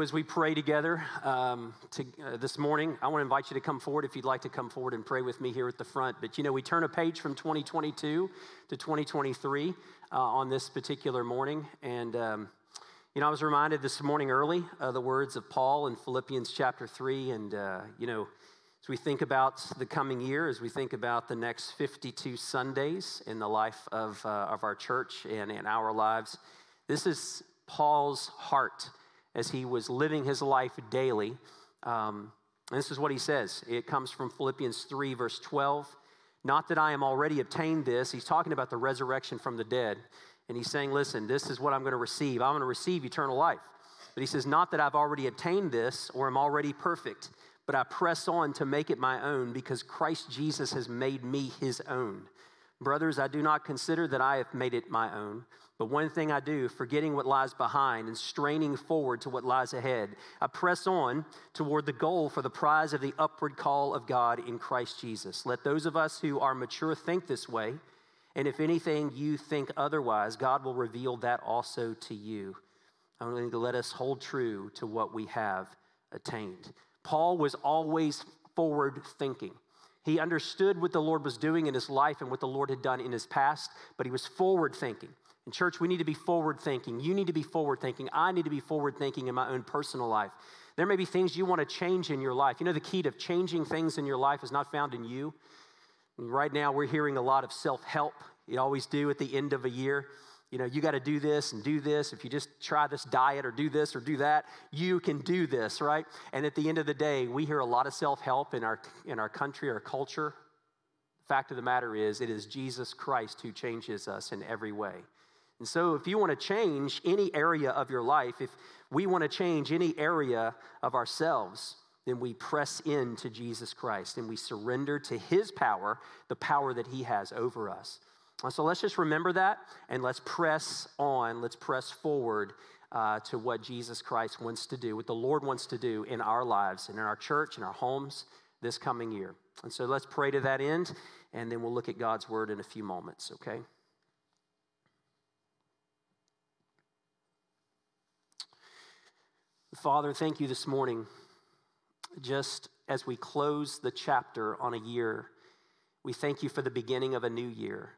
As we pray together um, to, uh, this morning, I want to invite you to come forward if you'd like to come forward and pray with me here at the front. But you know, we turn a page from 2022 to 2023 uh, on this particular morning. And, um, you know, I was reminded this morning early of the words of Paul in Philippians chapter 3. And, uh, you know, as we think about the coming year, as we think about the next 52 Sundays in the life of, uh, of our church and in our lives, this is Paul's heart as he was living his life daily. Um, and this is what he says. It comes from Philippians 3, verse 12. Not that I am already obtained this. He's talking about the resurrection from the dead. And he's saying, listen, this is what I'm going to receive. I'm going to receive eternal life. But he says, not that I've already attained this or am already perfect, but I press on to make it my own because Christ Jesus has made me his own. Brothers, I do not consider that I have made it my own. But one thing I do, forgetting what lies behind and straining forward to what lies ahead, I press on toward the goal for the prize of the upward call of God in Christ Jesus. Let those of us who are mature think this way, and if anything you think otherwise, God will reveal that also to you. To let us hold true to what we have attained. Paul was always forward thinking. He understood what the Lord was doing in his life and what the Lord had done in his past, but he was forward thinking. In church, we need to be forward thinking. You need to be forward thinking. I need to be forward thinking in my own personal life. There may be things you want to change in your life. You know, the key to changing things in your life is not found in you. Right now, we're hearing a lot of self help. You always do at the end of a year. You know, you got to do this and do this. If you just try this diet or do this or do that, you can do this, right? And at the end of the day, we hear a lot of self help in our, in our country, our culture. The fact of the matter is, it is Jesus Christ who changes us in every way. And so, if you want to change any area of your life, if we want to change any area of ourselves, then we press into Jesus Christ and we surrender to his power, the power that he has over us. So let's just remember that and let's press on, let's press forward uh, to what Jesus Christ wants to do, what the Lord wants to do in our lives and in our church, and our homes this coming year. And so let's pray to that end, and then we'll look at God's word in a few moments, okay? Father, thank you this morning. Just as we close the chapter on a year, we thank you for the beginning of a new year.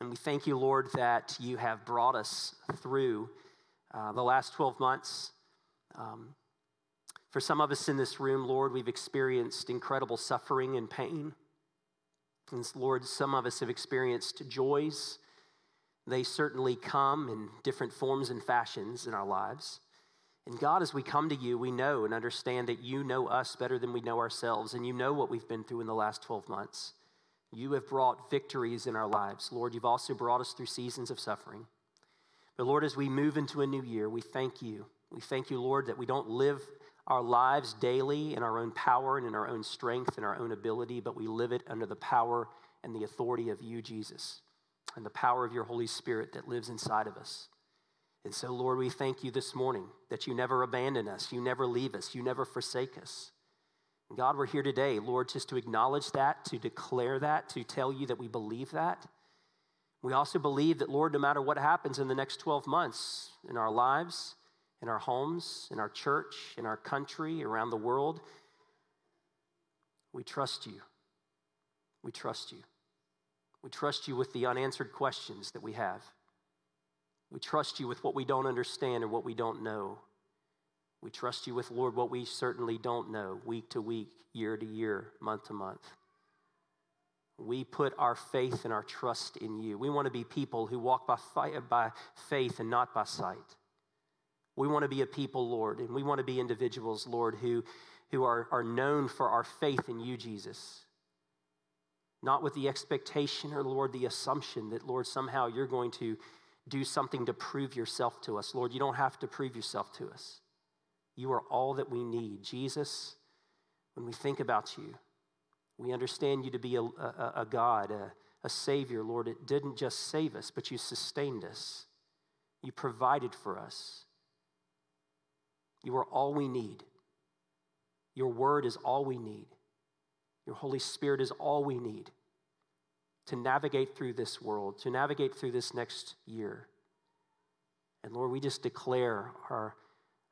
And we thank you, Lord, that you have brought us through uh, the last 12 months. Um, for some of us in this room, Lord, we've experienced incredible suffering and pain. And Lord, some of us have experienced joys. They certainly come in different forms and fashions in our lives. And God, as we come to you, we know and understand that you know us better than we know ourselves, and you know what we've been through in the last 12 months. You have brought victories in our lives. Lord, you've also brought us through seasons of suffering. But Lord, as we move into a new year, we thank you. We thank you, Lord, that we don't live our lives daily in our own power and in our own strength and our own ability, but we live it under the power and the authority of you, Jesus, and the power of your Holy Spirit that lives inside of us. And so, Lord, we thank you this morning that you never abandon us, you never leave us, you never forsake us. And God, we're here today, Lord, just to acknowledge that, to declare that, to tell you that we believe that. We also believe that, Lord, no matter what happens in the next 12 months in our lives, in our homes, in our church, in our country, around the world, we trust you. We trust you. We trust you with the unanswered questions that we have. We trust you with what we don't understand or what we don't know. We trust you with, Lord, what we certainly don't know, week to week, year to year, month to month. We put our faith and our trust in you. We want to be people who walk by, by faith and not by sight. We want to be a people, Lord, and we want to be individuals, Lord, who, who are, are known for our faith in you, Jesus. Not with the expectation or, Lord, the assumption that, Lord, somehow you're going to do something to prove yourself to us. Lord, you don't have to prove yourself to us. You are all that we need. Jesus, when we think about you, we understand you to be a, a, a God, a, a Savior, Lord. It didn't just save us, but you sustained us. You provided for us. You are all we need. Your word is all we need. Your Holy Spirit is all we need to navigate through this world, to navigate through this next year. And Lord, we just declare our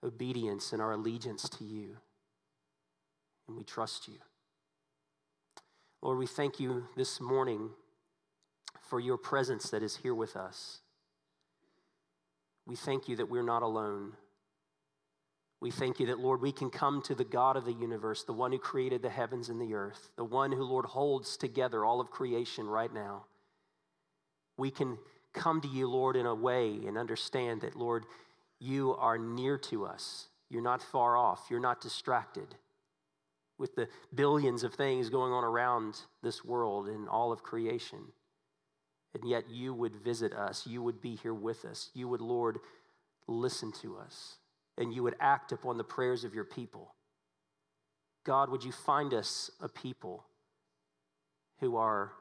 obedience and our allegiance to you. And we trust you. Lord, we thank you this morning for your presence that is here with us. We thank you that we're not alone. We thank you that, Lord, we can come to the God of the universe, the one who created the heavens and the earth, the one who, Lord, holds together all of creation right now. We can come to you, Lord, in a way and understand that, Lord, you are near to us. You're not far off. You're not distracted with the billions of things going on around this world and all of creation. And yet you would visit us. You would be here with us. You would, Lord, listen to us and you would act upon the prayers of your people. God, would you find us a people who are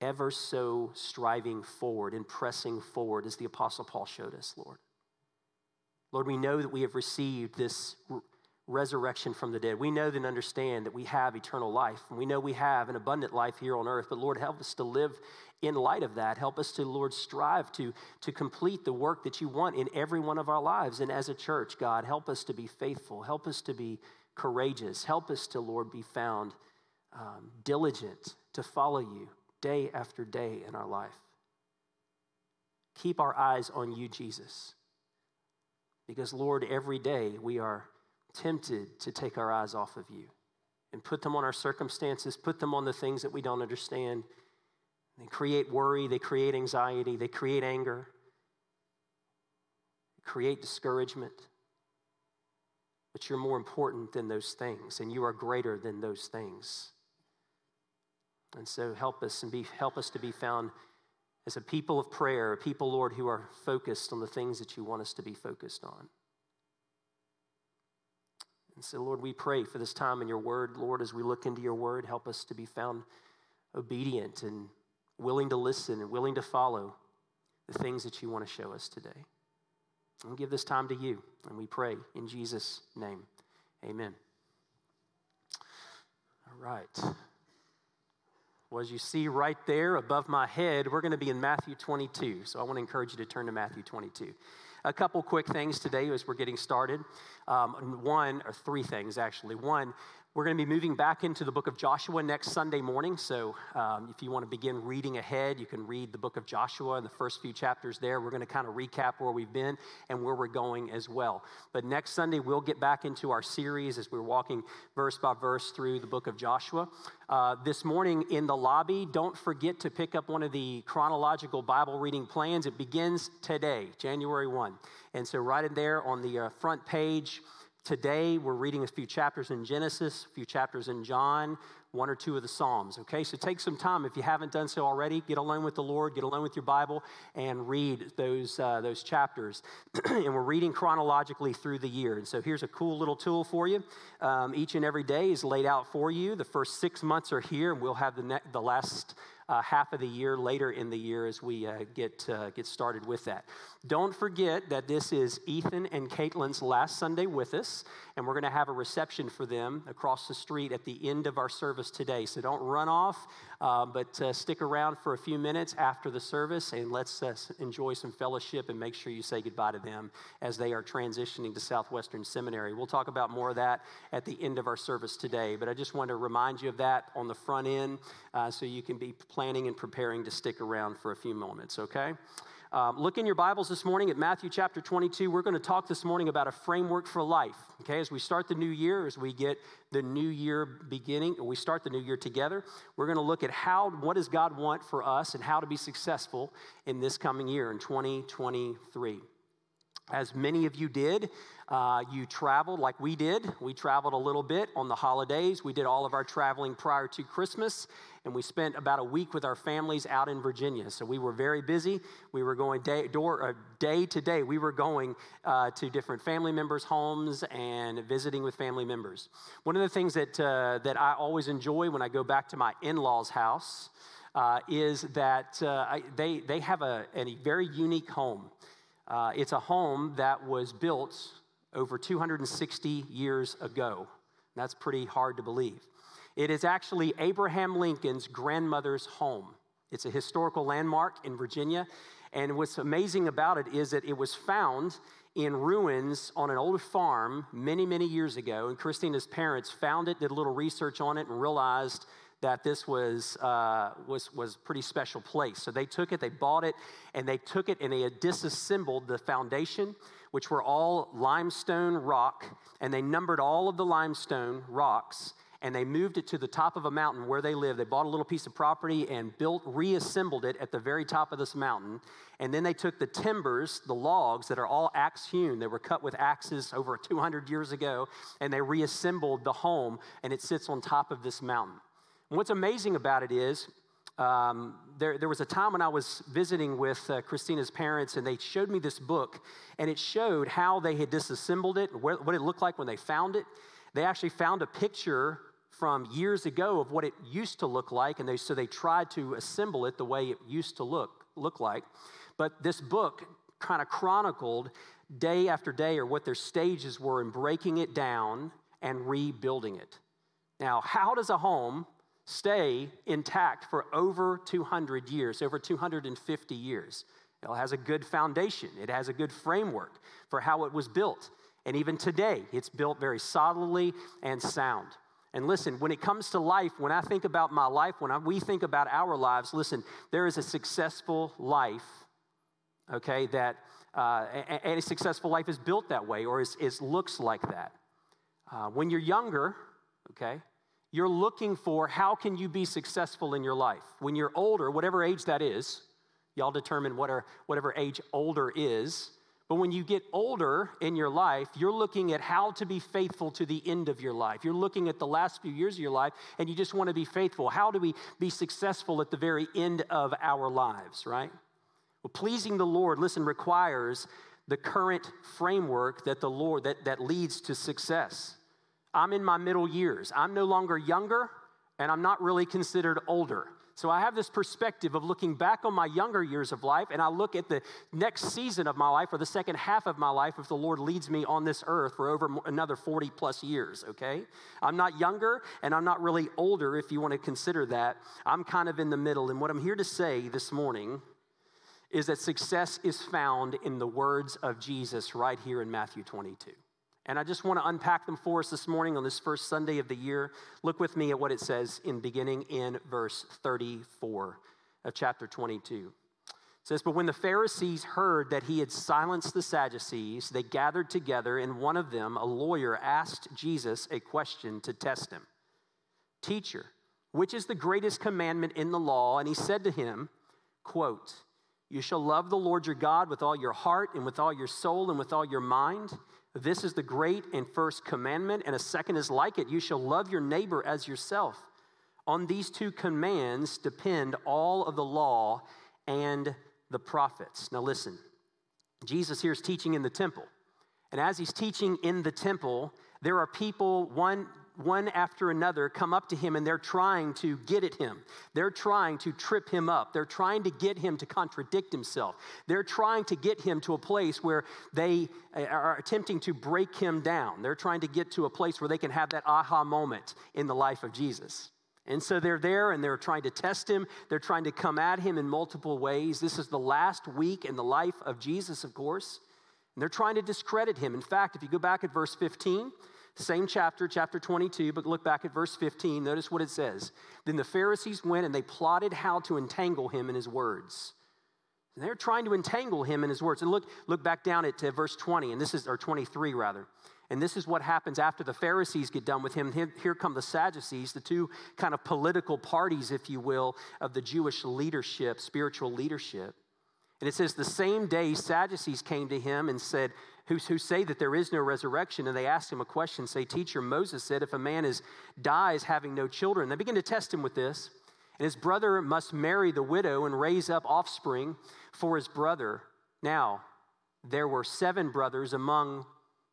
ever so striving forward and pressing forward as the Apostle Paul showed us, Lord. Lord, we know that we have received this resurrection from the dead. We know and understand that we have eternal life, and we know we have an abundant life here on earth. But Lord, help us to live in light of that. Help us to, Lord, strive to, to complete the work that you want in every one of our lives. And as a church, God, help us to be faithful. Help us to be courageous. Help us to, Lord, be found um, diligent to follow you day after day in our life. Keep our eyes on you, Jesus. Because, Lord, every day we are tempted to take our eyes off of you and put them on our circumstances, put them on the things that we don't understand. They create worry, they create anxiety, they create anger, they create discouragement. But you're more important than those things, and you are greater than those things. And so help us and be help us to be found as a people of prayer, a people, Lord, who are focused on the things that you want us to be focused on. And so, Lord, we pray for this time in your word. Lord, as we look into your word, help us to be found obedient and willing to listen and willing to follow the things that you want to show us today. And give this time to you, and we pray in Jesus' name. Amen. All right. Well, as you see right there above my head, we're going to be in Matthew 22. So I want to encourage you to turn to Matthew 22 a couple quick things today as we're getting started. Um, one, or three things actually. One, we're going to be moving back into the book of Joshua next Sunday morning. So, um, if you want to begin reading ahead, you can read the book of Joshua and the first few chapters there. We're going to kind of recap where we've been and where we're going as well. But next Sunday, we'll get back into our series as we're walking verse by verse through the book of Joshua. Uh, this morning in the lobby, don't forget to pick up one of the chronological Bible reading plans. It begins today, January 1. And so, right in there on the uh, front page, Today, we're reading a few chapters in Genesis, a few chapters in John, one or two of the Psalms. Okay, so take some time if you haven't done so already. Get alone with the Lord, get alone with your Bible, and read those uh, those chapters. and we're reading chronologically through the year. And so here's a cool little tool for you. Um, each and every day is laid out for you. The first six months are here, and we'll have the ne- the last uh, half of the year later in the year as we uh, get, uh, get started with that. Don't forget that this is Ethan and Caitlin's last Sunday with us, and we're going to have a reception for them across the street at the end of our service today. So don't run off, uh, but uh, stick around for a few minutes after the service and let's uh, enjoy some fellowship and make sure you say goodbye to them as they are transitioning to Southwestern Seminary. We'll talk about more of that at the end of our service today, but I just want to remind you of that on the front end so you can be planning and preparing to stick around for a few moments, okay? Um, look in your Bibles this morning at Matthew chapter 22. We're going to talk this morning about a framework for life. Okay, as we start the new year, as we get the new year beginning, we start the new year together, we're going to look at how, what does God want for us and how to be successful in this coming year in 2023. As many of you did, uh, you traveled like we did. We traveled a little bit on the holidays. We did all of our traveling prior to Christmas, and we spent about a week with our families out in Virginia. So we were very busy. We were going day, door, uh, day to day. We were going uh, to different family members' homes and visiting with family members. One of the things that, uh, that I always enjoy when I go back to my in law's house uh, is that uh, I, they, they have a, a very unique home. Uh, it's a home that was built over 260 years ago. That's pretty hard to believe. It is actually Abraham Lincoln's grandmother's home. It's a historical landmark in Virginia. And what's amazing about it is that it was found in ruins on an old farm many, many years ago. And Christina's parents found it, did a little research on it, and realized that this was, uh, was, was pretty special place. So they took it, they bought it, and they took it and they disassembled the foundation, which were all limestone rock, and they numbered all of the limestone rocks and they moved it to the top of a mountain where they lived. They bought a little piece of property and built, reassembled it at the very top of this mountain. And then they took the timbers, the logs that are all axe hewn, they were cut with axes over 200 years ago, and they reassembled the home, and it sits on top of this mountain. And what's amazing about it is, um, there, there was a time when I was visiting with uh, Christina's parents, and they showed me this book, and it showed how they had disassembled it, what it looked like when they found it. They actually found a picture from years ago of what it used to look like, and they, so they tried to assemble it the way it used to look, look like. But this book kind of chronicled day after day or what their stages were in breaking it down and rebuilding it. Now, how does a home stay intact for over 200 years, over 250 years? It has a good foundation, it has a good framework for how it was built. And even today, it's built very solidly and sound. And listen, when it comes to life, when I think about my life, when I, we think about our lives, listen, there is a successful life, okay, that, uh, and a successful life is built that way or is, is looks like that. Uh, when you're younger, okay, you're looking for how can you be successful in your life. When you're older, whatever age that is, y'all determine what are, whatever age older is, but when you get older in your life, you're looking at how to be faithful to the end of your life. You're looking at the last few years of your life and you just want to be faithful. How do we be successful at the very end of our lives, right? Well, pleasing the Lord, listen, requires the current framework that the Lord that, that leads to success. I'm in my middle years. I'm no longer younger and I'm not really considered older. So I have this perspective of looking back on my younger years of life, and I look at the next season of my life or the second half of my life if the Lord leads me on this earth for over another 40 plus years, okay? I'm not younger and I'm not really older if you want to consider that. I'm kind of in the middle. And what I'm here to say this morning is that success is found in the words of Jesus right here in Matthew 22. And I just want to unpack them for us this morning on this first Sunday of the year. Look with me at what it says in beginning in verse 34 of chapter 22. It says, But when the Pharisees heard that he had silenced the Sadducees, they gathered together, and one of them, a lawyer, asked Jesus a question to test him Teacher, which is the greatest commandment in the law? And he said to him, quote, You shall love the Lord your God with all your heart, and with all your soul, and with all your mind this is the great and first commandment, and a second is like it you shall love your neighbor as yourself. On these two commands depend all of the law and the prophets. Now, listen, Jesus here is teaching in the temple. And as he's teaching in the temple, there are people, one one after another come up to him and they're trying to get at him. They're trying to trip him up. They're trying to get him to contradict himself. They're trying to get him to a place where they are attempting to break him down. They're trying to get to a place where they can have that aha moment in the life of Jesus. And so they're there and they're trying to test him. They're trying to come at him in multiple ways. This is the last week in the life of Jesus, of course. And they're trying to discredit him. In fact, if you go back at verse 15, same chapter, chapter 22, but look back at verse 15. Notice what it says. Then the Pharisees went and they plotted how to entangle him in his words. And they're trying to entangle him in his words. And look, look back down at uh, verse 20, and this is, or 23 rather. And this is what happens after the Pharisees get done with him. Here, here come the Sadducees, the two kind of political parties, if you will, of the Jewish leadership, spiritual leadership. And it says, the same day Sadducees came to him and said, who, who say that there is no resurrection, and they ask him a question, say, Teacher, Moses said, if a man is, dies having no children, they begin to test him with this. And his brother must marry the widow and raise up offspring for his brother. Now, there were seven brothers among,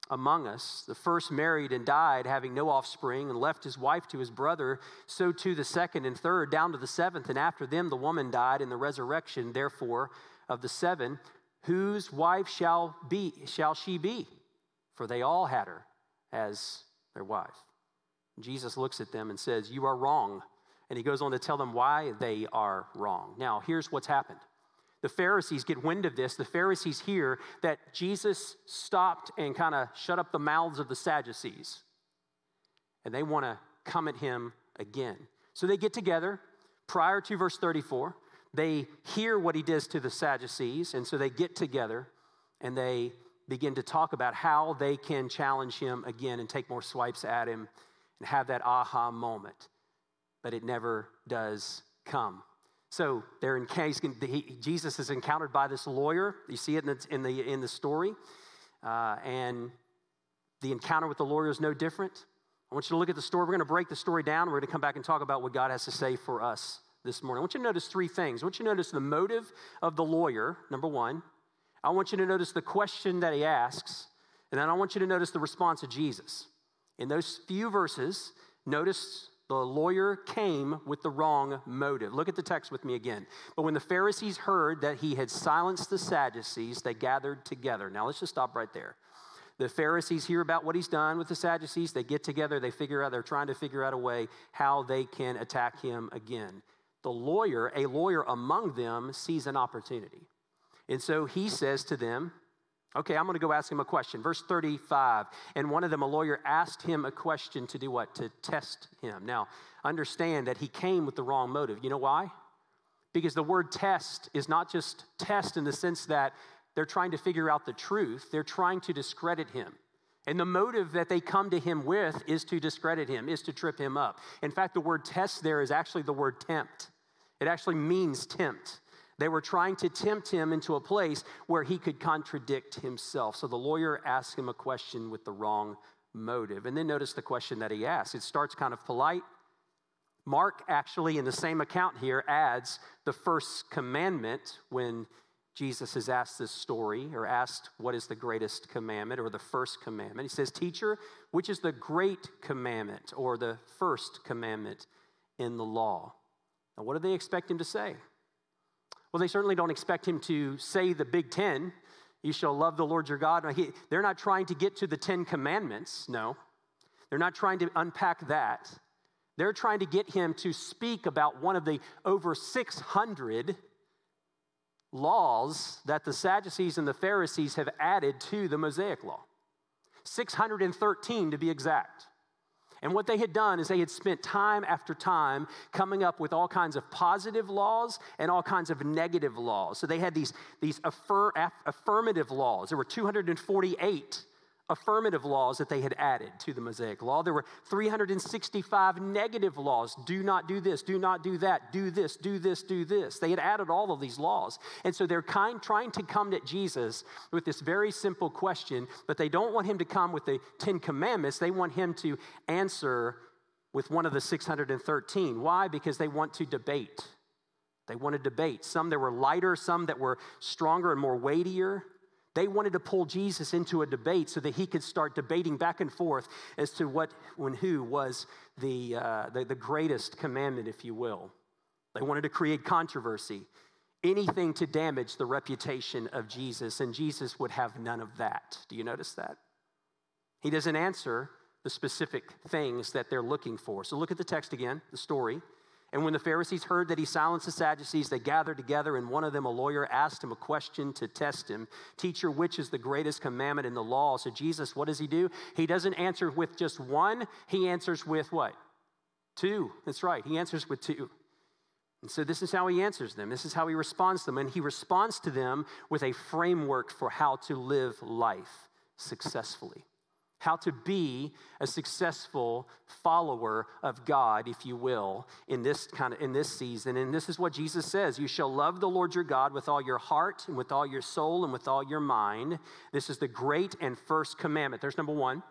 among us. The first married and died, having no offspring, and left his wife to his brother. So too the second and third, down to the seventh. And after them, the woman died in the resurrection, therefore, of the seven whose wife shall be shall she be for they all had her as their wife jesus looks at them and says you are wrong And he goes on to tell them why they are wrong. Now, here's what's happened. The Pharisees get wind of this. The Pharisees hear that Jesus stopped and kind of shut up the mouths of the Sadducees. And they want to come at him again. So they get together prior to verse 34. They hear what he does to the Sadducees. And so they get together and they begin to talk about how they can challenge him again and take more swipes at him and have that aha moment. But it never does come. So they're in case Jesus is encountered by this lawyer. You see it in the in the, in the story, uh, and the encounter with the lawyer is no different. I want you to look at the story. We're going to break the story down. We're going to come back and talk about what God has to say for us this morning. I want you to notice three things. I want you to notice the motive of the lawyer, number one. I want you to notice the question that he asks. And then I want you to notice the response of Jesus. In those few verses, notice the lawyer came with the wrong motive. Look at the text with me again. But when the Pharisees heard that he had silenced the Sadducees, they gathered together. Now let's just stop right there. The Pharisees hear about what he's done with the Sadducees. They get together, they figure out, they're trying to figure out a way how they can attack him again. The lawyer, a lawyer among them, sees an opportunity. And so he says to them, Okay, I'm going to go ask him a question. Verse 35. And one of them, a lawyer, asked him a question to do what? To test him. Now, understand that he came with the wrong motive. You know why? Because the word test is not just test in the sense that they're trying to figure out the truth, they're trying to discredit him. And the motive that they come to him with is to discredit him, is to trip him up. In fact, the word test there is actually the word tempt. It actually means tempt. They were trying to tempt him into a place where he could contradict himself. So the lawyer asked him a question with the wrong motive. And then notice the question that he asked. It starts kind of polite. Mark actually, in the same account here, adds the first commandment when Jesus is asked this story or asked, What is the greatest commandment or the first commandment? He says, Teacher, which is the great commandment or the first commandment in the law? Now, what do they expect him to say? Well, they certainly don't expect him to say the big ten. You shall love the Lord your God. He, they're not trying to get to the Ten Commandments, no. They're not trying to unpack that. They're trying to get him to speak about one of the over 600 laws that the Sadducees and the Pharisees have added to the Mosaic law 613 to be exact. And what they had done is they had spent time after time coming up with all kinds of positive laws and all kinds of negative laws. So they had these, these affir- affirmative laws. There were 248 affirmative laws that they had added to the Mosaic Law. There were 365 negative laws do not do this, do not do that, do this, do this, do this. They had added all of these laws. And so they're kind, trying to come to Jesus with this very simple question, but they don't want him to come with the Ten Commandments. They want him to answer with one of the 613. Why? Because they want to debate. They want to debate. Some that were lighter, some that were stronger and more weightier. They wanted to pull Jesus into a debate so that he could start debating back and forth as to what, when who was the, uh, the, the greatest commandment, if you will. They wanted to create controversy, anything to damage the reputation of Jesus, and Jesus would have none of that. Do you notice that? He doesn't answer the specific things that they're looking for. So look at the text again, the story. And when the Pharisees heard that he silenced the Sadducees, they gathered together, and one of them, a lawyer, asked him a question to test him Teacher, which is the greatest commandment in the law? So, Jesus, what does he do? He doesn't answer with just one, he answers with what? Two. That's right, he answers with two. And so, this is how he answers them. This is how he responds to them. And he responds to them with a framework for how to live life successfully how to be a successful follower of God, if you will, in this kind of in this season. And this is what Jesus says: You shall love the Lord your God with all your heart and with all your soul and with all your mind. This is the great and first commandment. There's number one.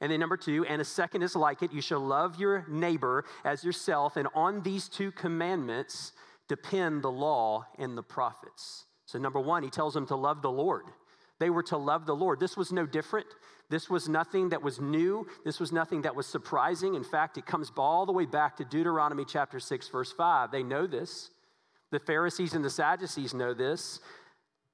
And then number two, and a second is like it, you shall love your neighbor as yourself. And on these two commandments depend the law and the prophets. So, number one, he tells them to love the Lord. They were to love the Lord. This was no different. This was nothing that was new. This was nothing that was surprising. In fact, it comes all the way back to Deuteronomy chapter 6, verse 5. They know this. The Pharisees and the Sadducees know this.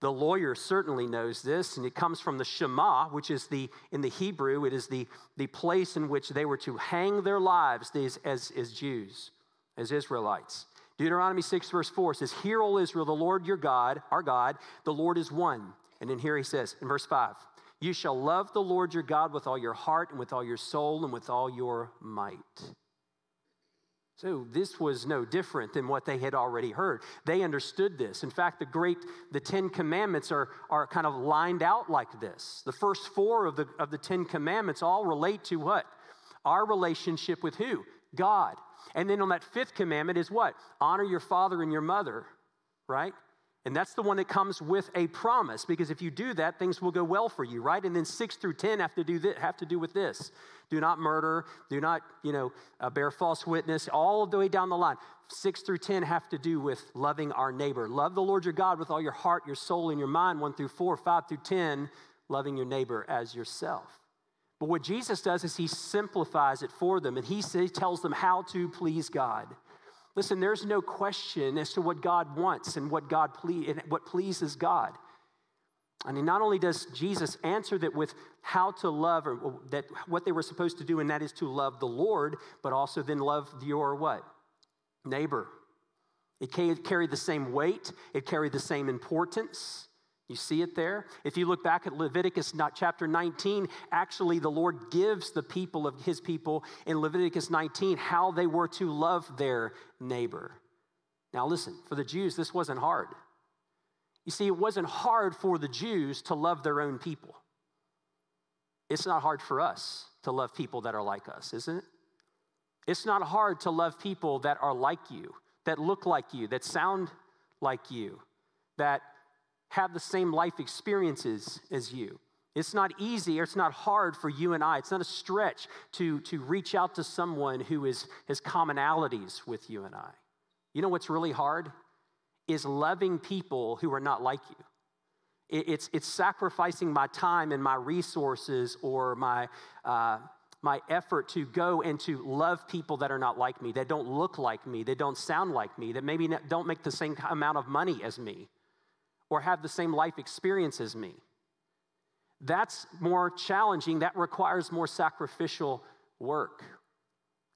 The lawyer certainly knows this, and it comes from the Shema, which is the, in the Hebrew, it is the, the place in which they were to hang their lives as, as, as Jews. as Israelites. Deuteronomy 6, verse 4 says, Hear, O Israel, the Lord your God, our God, the Lord is one. And then here he says in verse 5, You shall love the Lord your God with all your heart and with all your soul and with all your might. So this was no different than what they had already heard. They understood this. In fact, the great, the Ten Commandments are, are kind of lined out like this. The first four of the, of the Ten Commandments all relate to what? Our relationship with who? God. And then on that fifth commandment is what? Honor your father and your mother, right? And that's the one that comes with a promise because if you do that, things will go well for you, right? And then six through 10 have to do, have to do with this do not murder, do not, you know, uh, bear false witness, all the way down the line. Six through 10 have to do with loving our neighbor. Love the Lord your God with all your heart, your soul, and your mind. One through four, five through 10, loving your neighbor as yourself. But what Jesus does is he simplifies it for them and he tells them how to please God. Listen, there's no question as to what God wants and what God ple- and what pleases God. I mean, not only does Jesus answer that with how to love, or that what they were supposed to do, and that is to love the Lord, but also then love your what? Neighbor. It carried the same weight, it carried the same importance. You see it there? If you look back at Leviticus chapter 19, actually the Lord gives the people of his people in Leviticus 19 how they were to love their neighbor. Now listen, for the Jews, this wasn't hard. You see, it wasn't hard for the Jews to love their own people. It's not hard for us to love people that are like us, isn't it? It's not hard to love people that are like you, that look like you, that sound like you, that have the same life experiences as you. It's not easy or it's not hard for you and I. It's not a stretch to, to reach out to someone who is, has commonalities with you and I. You know what's really hard? is loving people who are not like you. It's, it's sacrificing my time and my resources or my, uh, my effort to go and to love people that are not like me, that don't look like me, that don't sound like me, that maybe don't make the same amount of money as me or have the same life experience as me. That's more challenging. That requires more sacrificial work.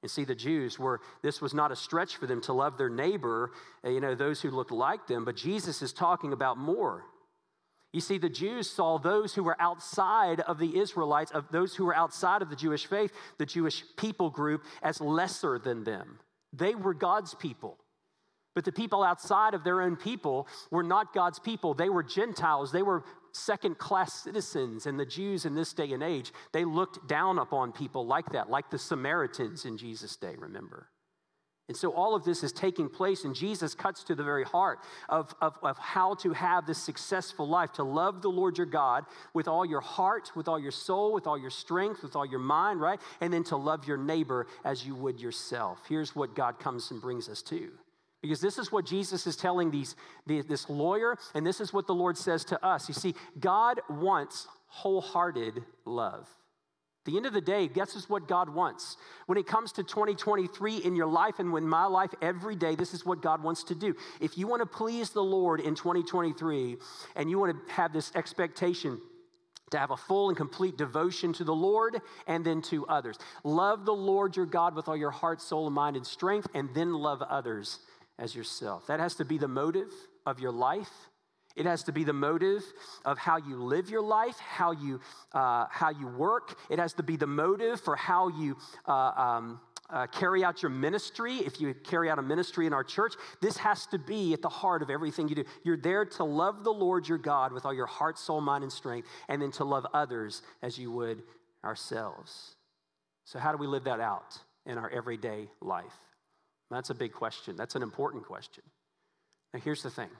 And see, the Jews were, this was not a stretch for them to love their neighbor, uh, you know, those who looked like them, but Jesus is talking about more. You see, the Jews saw those who were outside of the Israelites, of those who were outside of the Jewish faith, the Jewish people group, as lesser than them. They were God's people. But the people outside of their own people were not God's people. They were Gentiles. They were second class citizens. And the Jews in this day and age, they looked down upon people like that, like the Samaritans in Jesus' day, remember? And so all of this is taking place, and Jesus cuts to the very heart of, of, of, how to have this successful life to love the Lord your God with all your heart, with all your soul, with all your strength, with all your mind, right? And then to love your neighbor as you would yourself. Here's what God comes and brings us to. Because this is what Jesus is telling these, this lawyer, and this is what the Lord says to us. You see, God wants wholehearted love. At the end of the day, guess is what God wants. When it comes to 2023 in your life and in my life every day, this is what God wants to do. If you want to please the Lord in 2023 and you want to have this expectation to have a full and complete devotion to the Lord and then to others. Love the Lord your God with all your heart, soul, and mind and strength, and then love others as yourself. That has to be the motive of your life. It has to be the motive of how you live your life, how you, uh, how you work. It has to be the motive for how you uh, um, uh, carry out your ministry. If you carry out a ministry in our church, this has to be at the heart of everything you do. You're there to love the Lord your God with all your heart, soul, mind, and strength, and then to love others as you would ourselves. So, how do we live that out in our everyday life? That's a big question. That's an important question. Now, here's the thing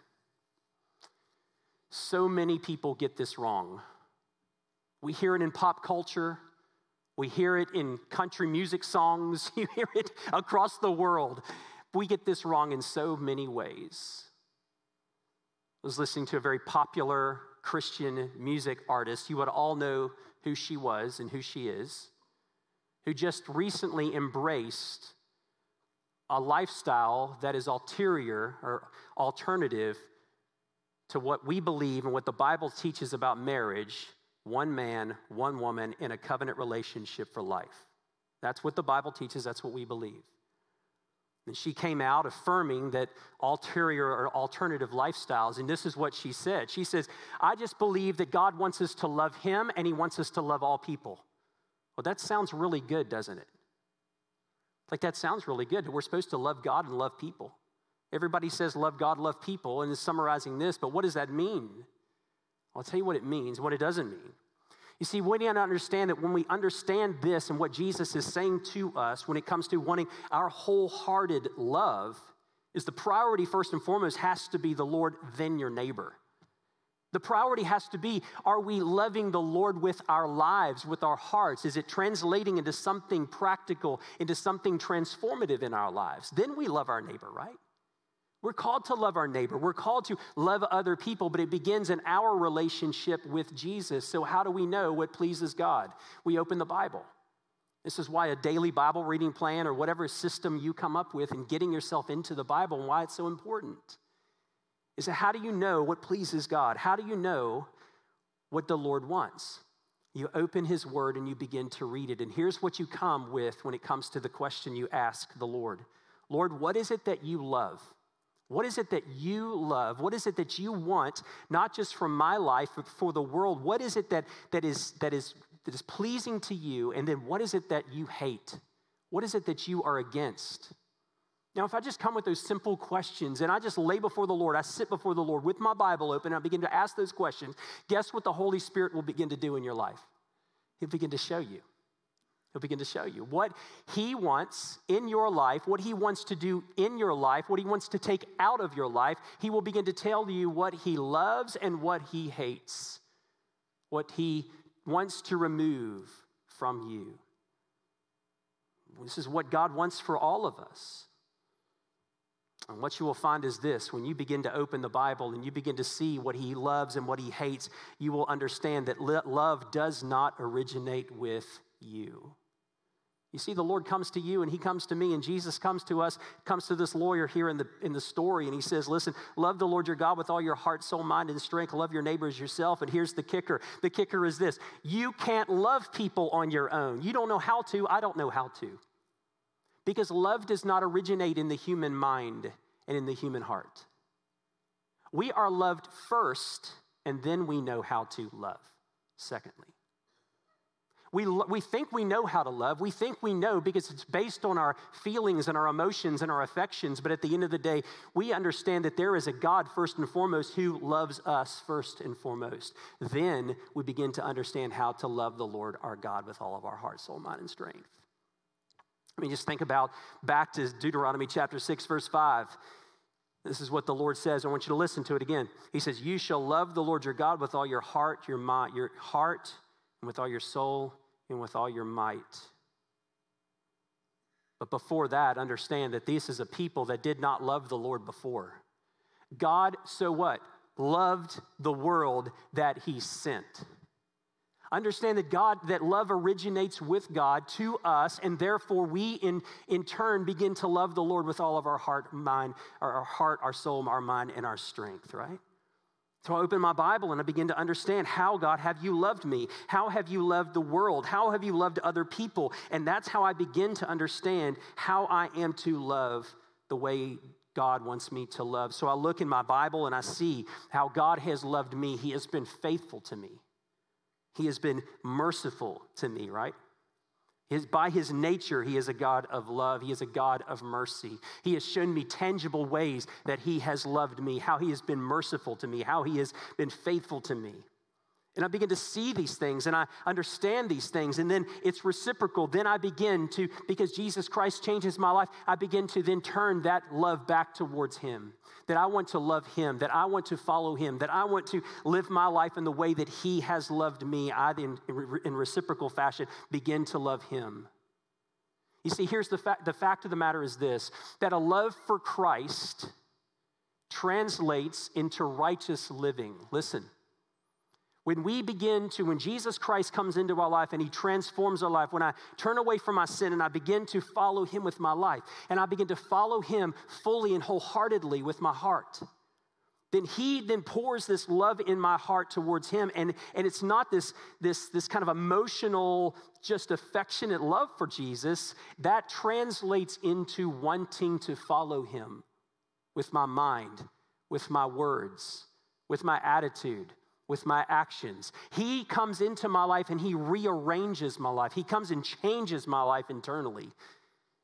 so many people get this wrong. We hear it in pop culture, we hear it in country music songs, you hear it across the world. We get this wrong in so many ways. I was listening to a very popular Christian music artist. You would all know who she was and who she is, who just recently embraced a lifestyle that is ulterior or alternative to what we believe and what the Bible teaches about marriage one man, one woman in a covenant relationship for life. That's what the Bible teaches, that's what we believe. And she came out affirming that ulterior or alternative lifestyles. And this is what she said. She says, I just believe that God wants us to love him and he wants us to love all people. Well, that sounds really good, doesn't it? Like that sounds really good. We're supposed to love God and love people. Everybody says love God, love people, and is summarizing this, but what does that mean? I'll tell you what it means, what it doesn't mean. You see, we need to understand that when we understand this and what Jesus is saying to us when it comes to wanting our wholehearted love, is the priority first and foremost has to be the Lord, then your neighbor. The priority has to be are we loving the Lord with our lives, with our hearts? Is it translating into something practical, into something transformative in our lives? Then we love our neighbor, right? We're called to love our neighbor. We're called to love other people, but it begins in our relationship with Jesus. So, how do we know what pleases God? We open the Bible. This is why a daily Bible reading plan or whatever system you come up with and getting yourself into the Bible and why it's so important is that how do you know what pleases God? How do you know what the Lord wants? You open His Word and you begin to read it. And here's what you come with when it comes to the question you ask the Lord Lord, what is it that you love? What is it that you love? What is it that you want, not just from my life, but for the world? What is it that, that, is, that, is, that is pleasing to you? And then what is it that you hate? What is it that you are against? Now, if I just come with those simple questions and I just lay before the Lord, I sit before the Lord with my Bible open, and I begin to ask those questions, guess what the Holy Spirit will begin to do in your life? He'll begin to show you. He'll begin to show you what He wants in your life, what He wants to do in your life, what He wants to take out of your life. He will begin to tell you what He loves and what He hates, what He wants to remove from you. This is what God wants for all of us. What you will find is this when you begin to open the Bible and you begin to see what He loves and what He hates, you will understand that love does not originate with you. You see, the Lord comes to you and He comes to me, and Jesus comes to us, comes to this lawyer here in the, in the story, and He says, Listen, love the Lord your God with all your heart, soul, mind, and strength. Love your neighbors yourself. And here's the kicker the kicker is this you can't love people on your own. You don't know how to, I don't know how to. Because love does not originate in the human mind and in the human heart. We are loved first, and then we know how to love, secondly. We, we think we know how to love. We think we know because it's based on our feelings and our emotions and our affections. But at the end of the day, we understand that there is a God, first and foremost, who loves us first and foremost. Then we begin to understand how to love the Lord our God with all of our heart, soul, mind, and strength. I mean, just think about back to Deuteronomy chapter 6, verse 5. This is what the Lord says. I want you to listen to it again. He says, You shall love the Lord your God with all your heart, your mind, your heart, and with all your soul and with all your might. But before that, understand that this is a people that did not love the Lord before. God, so what? Loved the world that he sent. Understand that God, that love originates with God to us, and therefore we in, in turn begin to love the Lord with all of our heart, mind, our, our heart, our soul, our mind, and our strength, right? So I open my Bible and I begin to understand how, God, have you loved me? How have you loved the world? How have you loved other people? And that's how I begin to understand how I am to love the way God wants me to love. So I look in my Bible and I see how God has loved me. He has been faithful to me, He has been merciful to me, right? His, by his nature, he is a God of love. He is a God of mercy. He has shown me tangible ways that he has loved me, how he has been merciful to me, how he has been faithful to me. And I begin to see these things and I understand these things. And then it's reciprocal. Then I begin to, because Jesus Christ changes my life, I begin to then turn that love back towards Him. That I want to love Him, that I want to follow Him, that I want to live my life in the way that He has loved me. I, in, in reciprocal fashion, begin to love Him. You see, here's the fact the fact of the matter is this that a love for Christ translates into righteous living. Listen. When we begin to, when Jesus Christ comes into our life and he transforms our life, when I turn away from my sin and I begin to follow him with my life, and I begin to follow him fully and wholeheartedly with my heart, then he then pours this love in my heart towards him. And, and it's not this, this, this kind of emotional just affectionate love for jesus. That translates into wanting to follow him with my mind with my words with my attitude with my actions he comes into my life and he rearranges my life he comes and changes my life internally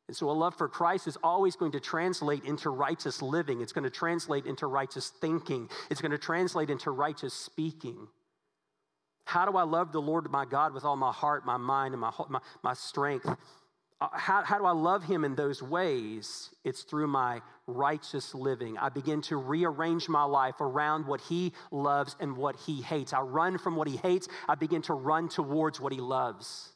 and so, a love for Christ is always going to translate into righteous living. It's going to translate into righteous thinking. It's going to translate into righteous speaking. How do I love the Lord my God with all my heart, my mind, and my, my, my strength? Uh, how, how do I love him in those ways? It's through my righteous living. I begin to rearrange my life around what he loves and what he hates. I run from what he hates, I begin to run towards what he loves.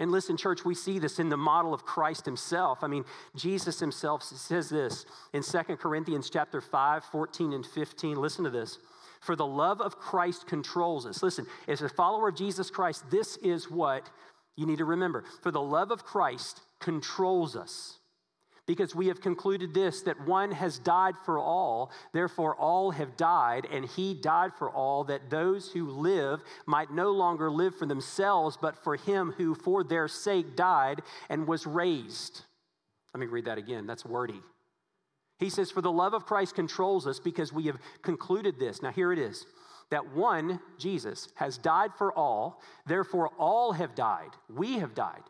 And listen, church, we see this in the model of Christ himself. I mean, Jesus himself says this in 2 Corinthians chapter 5, 14 and 15. Listen to this. For the love of Christ controls us. Listen, as a follower of Jesus Christ, this is what you need to remember. For the love of Christ controls us because we have concluded this that one has died for all, therefore all have died, and he died for all, that those who live might no longer live for themselves, but for him who for their sake died and was raised. Let me read that again, that's wordy. He says, For the love of Christ controls us because we have concluded this. Now, here it is that one, Jesus, has died for all, therefore all have died. We have died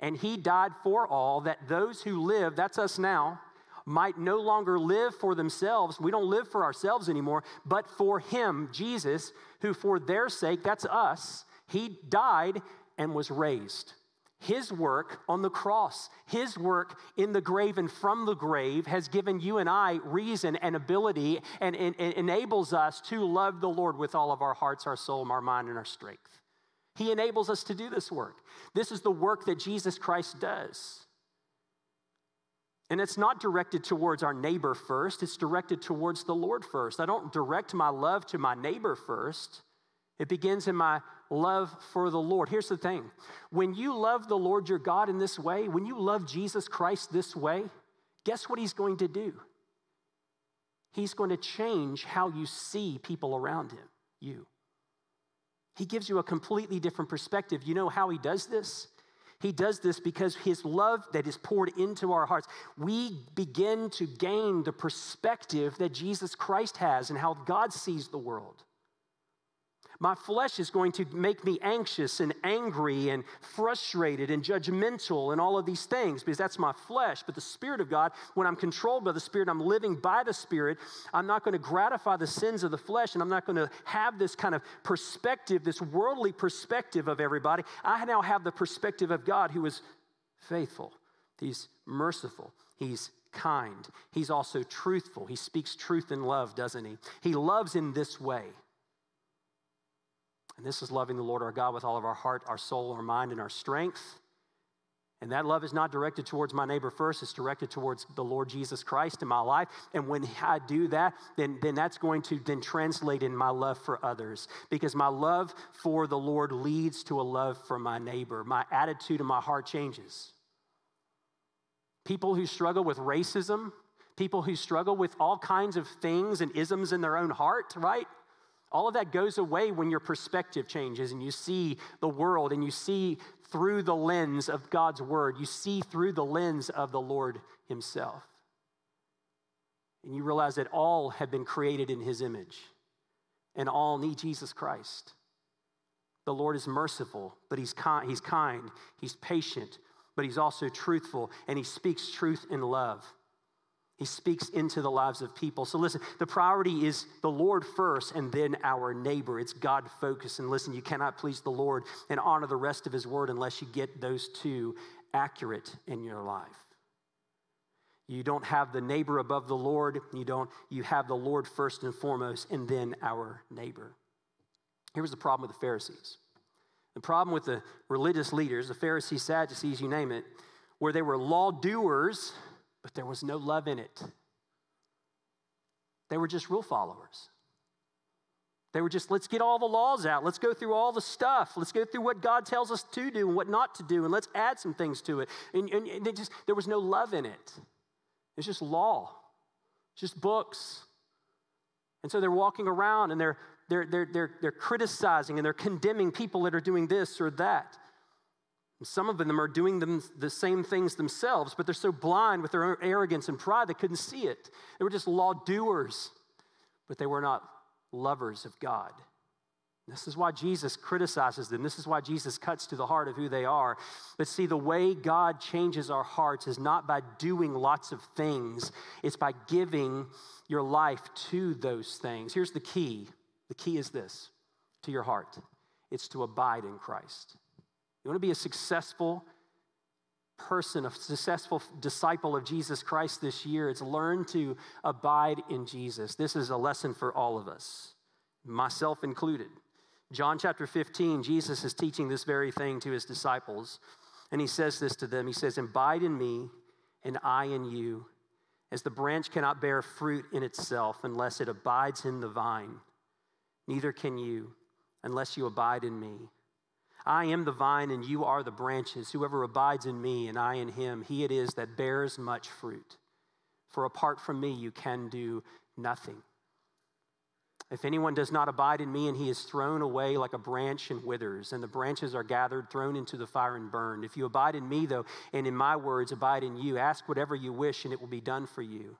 and he died for all that those who live, that's us now, might no longer live for themselves. We don't live for ourselves anymore, but for him, Jesus, who for their sake, that's us, he died and was raised. His work on the cross, His work in the grave and from the grave has given you and I reason and ability and, and, and, enables us to love the Lord with all of our hearts, our soul, our mind, and our strength. He enables us to do this work. This is the work that Jesus Christ does. And it's not directed towards our neighbor first, it's directed towards the Lord first. I don't direct my love to my neighbor first. It begins in my love for the Lord. Here's the thing when you love the Lord your God in this way, when you love Jesus Christ this way, guess what He's going to do? He's going to change how you see people around Him, you. He gives you a completely different perspective. You know how he does this? He does this because his love that is poured into our hearts, we begin to gain the perspective that Jesus Christ has and how God sees the world. My flesh is going to make me anxious and angry and frustrated and judgmental and all of these things because that's my flesh. But the Spirit of God, when I'm controlled by the Spirit, I'm living by the Spirit, I'm not going to gratify the sins of the flesh and I'm not going to have this kind of perspective, this worldly perspective of everybody. I now have the perspective of God who is faithful, He's merciful, He's kind, He's also truthful. He speaks truth in love, doesn't He? He loves in this way. And this is loving the Lord our God with all of our heart, our soul, our mind, and our strength. And that love is not directed towards my neighbor first, it's directed towards the Lord Jesus Christ in my life. And when I do that, then, then that's going to then translate in my love for others. Because my love for the Lord leads to a love for my neighbor. My attitude and my heart changes. People who struggle with racism, people who struggle with all kinds of things and isms in their own heart, right? All of that goes away when your perspective changes and you see the world and you see through the lens of God's word. You see through the lens of the Lord Himself. And you realize that all have been created in His image and all need Jesus Christ. The Lord is merciful, but He's kind, he's, kind, he's patient, but He's also truthful, and He speaks truth in love. He speaks into the lives of people. So listen, the priority is the Lord first and then our neighbor. It's God focused. And listen, you cannot please the Lord and honor the rest of his word unless you get those two accurate in your life. You don't have the neighbor above the Lord. You don't you have the Lord first and foremost and then our neighbor. Here's the problem with the Pharisees. The problem with the religious leaders, the Pharisees, Sadducees, you name it, where they were law doers but there was no love in it. They were just rule followers. They were just, let's get all the laws out. Let's go through all the stuff. Let's go through what God tells us to do and what not to do, and let's add some things to it. And, and, and just, there was no love in it. It's just law, it's just books. And so they're walking around and they're, they're, they're, they're, they're criticizing and they're condemning people that are doing this or that. Some of them are doing them, the same things themselves, but they're so blind with their own arrogance and pride they couldn't see it. They were just law doers, but they were not lovers of God. This is why Jesus criticizes them. This is why Jesus cuts to the heart of who they are. But see, the way God changes our hearts is not by doing lots of things, it's by giving your life to those things. Here's the key the key is this to your heart it's to abide in Christ. You want to be a successful person, a successful disciple of Jesus Christ this year, it's learn to abide in Jesus. This is a lesson for all of us, myself included. John chapter 15, Jesus is teaching this very thing to his disciples. And he says this to them He says, Abide in me, and I in you, as the branch cannot bear fruit in itself unless it abides in the vine. Neither can you unless you abide in me. I am the vine, and you are the branches. Whoever abides in me, and I in him, he it is that bears much fruit. For apart from me, you can do nothing. If anyone does not abide in me, and he is thrown away like a branch and withers, and the branches are gathered, thrown into the fire, and burned. If you abide in me, though, and in my words abide in you, ask whatever you wish, and it will be done for you.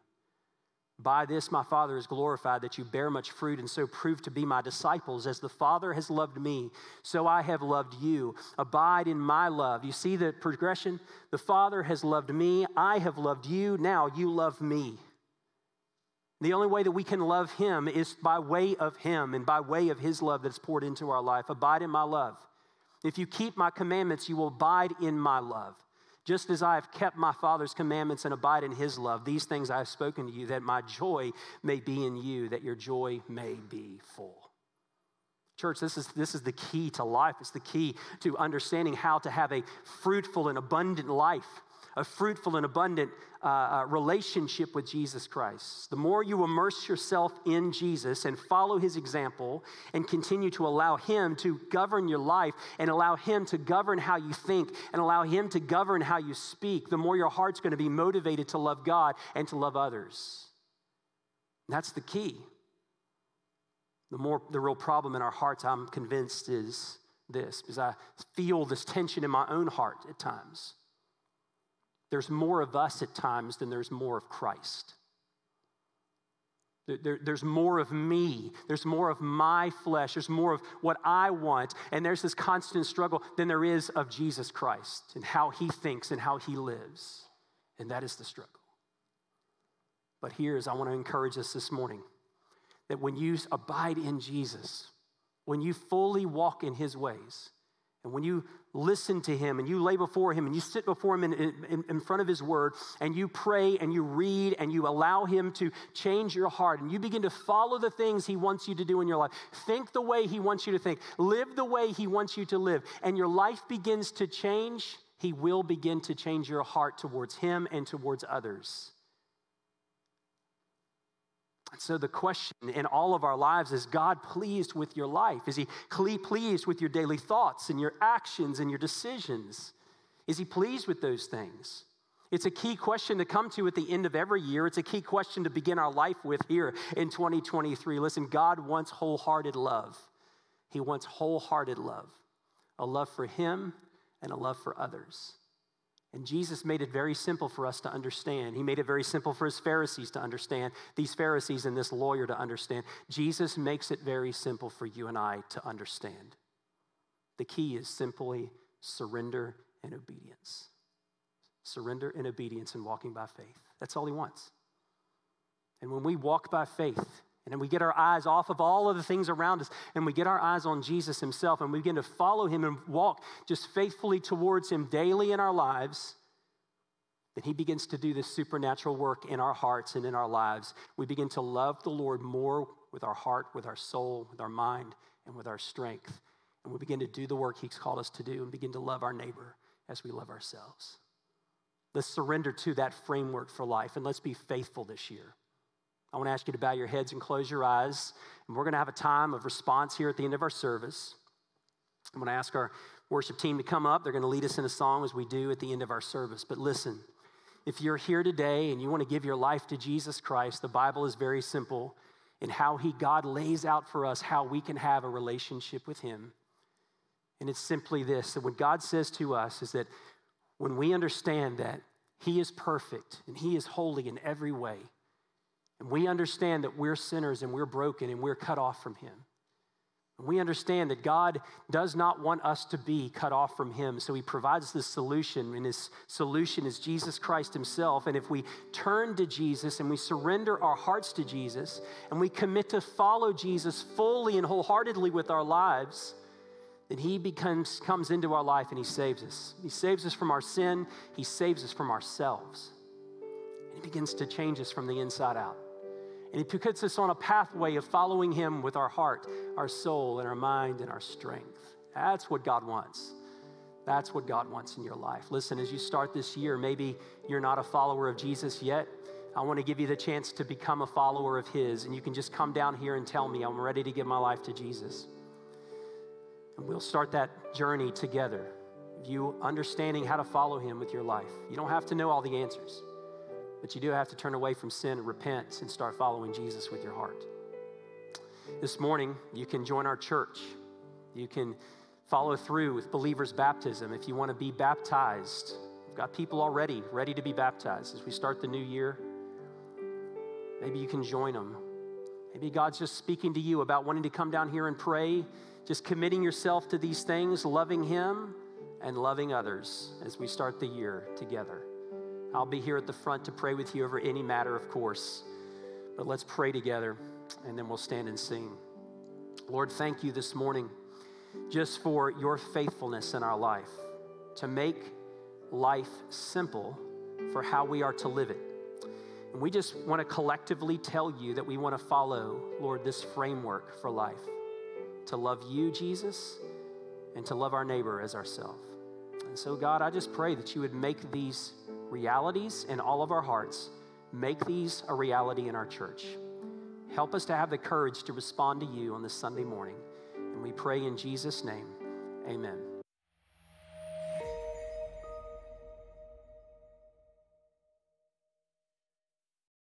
By this my Father is glorified, that you bear much fruit, and so prove to be my disciples. As the Father has loved me, so I have loved you. Abide in my love. You see the progression? The Father has loved me, I have loved you, now you love me. The only way that we can love Him is by way of Him and by way of His love that's poured into our life. Abide in my love. If you keep my commandments, you will abide in my love. Just as I have kept my Father's commandments and abide in His love, these things I have spoken to you, that my joy may be in you, that your joy may be full. Church, this is, this is the key to life. It's the key to understanding how to have a fruitful and abundant life a fruitful and abundant uh, uh, relationship with Jesus Christ. The more you immerse yourself in Jesus and follow his example and continue to allow him to govern your life and allow him to govern how you think and allow him to govern how you speak, the more your heart's going to be motivated to love God and to love others. that's the key. The more the real problem in our hearts, I'm convinced, is this because I feel this tension in my own heart at times. There's more of us at times than there's more of Christ. There, there's more of me. There's more of my flesh. There's more of what I want. And there's this constant struggle than there is of Jesus Christ and how he thinks and how he lives. And that is the struggle. But here's, I want to encourage us this morning that when you abide in Jesus, when you fully walk in his ways, and when you listen to him and you lay before him and you sit before him in, in, in, front of his word and you pray and you read and you allow him to change your heart and you begin to follow the things he wants you to do in your life, think the way he wants you to think, live the way he wants you to live, and your life begins to change, he will begin to change your heart towards him and towards others. So, the question in all of our lives is God pleased with your life? Is He pleased with your daily thoughts and your actions and your decisions? Is He pleased with those things? It's a key question to come to at the end of every year. It's a key question to begin our life with here in 2023. Listen, God wants wholehearted love. He wants wholehearted love, a love for Him and a love for others. And Jesus made it very simple for us to understand. He made it very simple for his Pharisees to understand, these Pharisees and this lawyer to understand. Jesus makes it very simple for you and I to understand. The key is simply surrender and obedience. Surrender and obedience and walking by faith. That's all he wants. And when we walk by faith, and then we get our eyes off of all of the things around us and we get our eyes on Jesus himself and we begin to follow him and walk just faithfully towards him daily in our lives. Then he begins to do this supernatural work in our hearts and in our lives. We begin to love the Lord more with our heart, with our soul, with our mind, and with our strength. And we begin to do the work he's called us to do and begin to love our neighbor as we love ourselves. Let's surrender to that framework for life and let's be faithful this year. I want to ask you to bow your heads and close your eyes. And we're going to have a time of response here at the end of our service. I'm going to ask our worship team to come up. They're going to lead us in a song as we do at the end of our service. But listen, if you're here today and you want to give your life to Jesus Christ, the Bible is very simple. and how he God lays out for us how we can have a relationship with him. And it's simply this that what God says to us is that when we understand that he is perfect and he is holy in every way, and we understand that we're sinners and we're broken and we're cut off from him, we understand that God does not want us to be cut off from Him, so He provides the solution, and His solution is Jesus Christ Himself. And if we turn to Jesus and we surrender our hearts to Jesus and we commit to follow Jesus fully and wholeheartedly with our lives, then He becomes, comes into our life and He saves us. He saves us from our sin, He saves us from ourselves. And He begins to change us from the inside out. And He puts us on a pathway of following Him with our heart, our soul, and our mind and our strength. That's what God wants. That's what God wants in your life. Listen, as you start this year, maybe you're not a follower of Jesus yet. I want to give you the chance to become a follower of His. And you can just come down here and tell me, I'm ready to give my life to Jesus. And we'll start that journey together. You understanding how to follow Him with your life. You don't have to know all the answers. But you do have to turn away from sin and repent and start following Jesus with your heart. This morning, you can join our church. You can follow through with believers' baptism if you want to be baptized. We've got people already ready to be baptized as we start the new year. Maybe you can join them. Maybe God's just speaking to you about wanting to come down here and pray, just committing yourself to these things, loving Him and loving others as we start the year together. I'll be here at the front to pray with you over any matter, of course. But let's pray together and then we'll stand and sing. Lord, thank you this morning just for your faithfulness in our life to make life simple for how we are to live it. And we just want to collectively tell you that we want to follow, Lord, this framework for life to love you, Jesus, and to love our neighbor as ourselves. And so, God, I just pray that you would make these realities in all of our hearts. Make these a reality in our church. Help us to have the courage to respond to you on this Sunday morning. And we pray in Jesus' name, amen.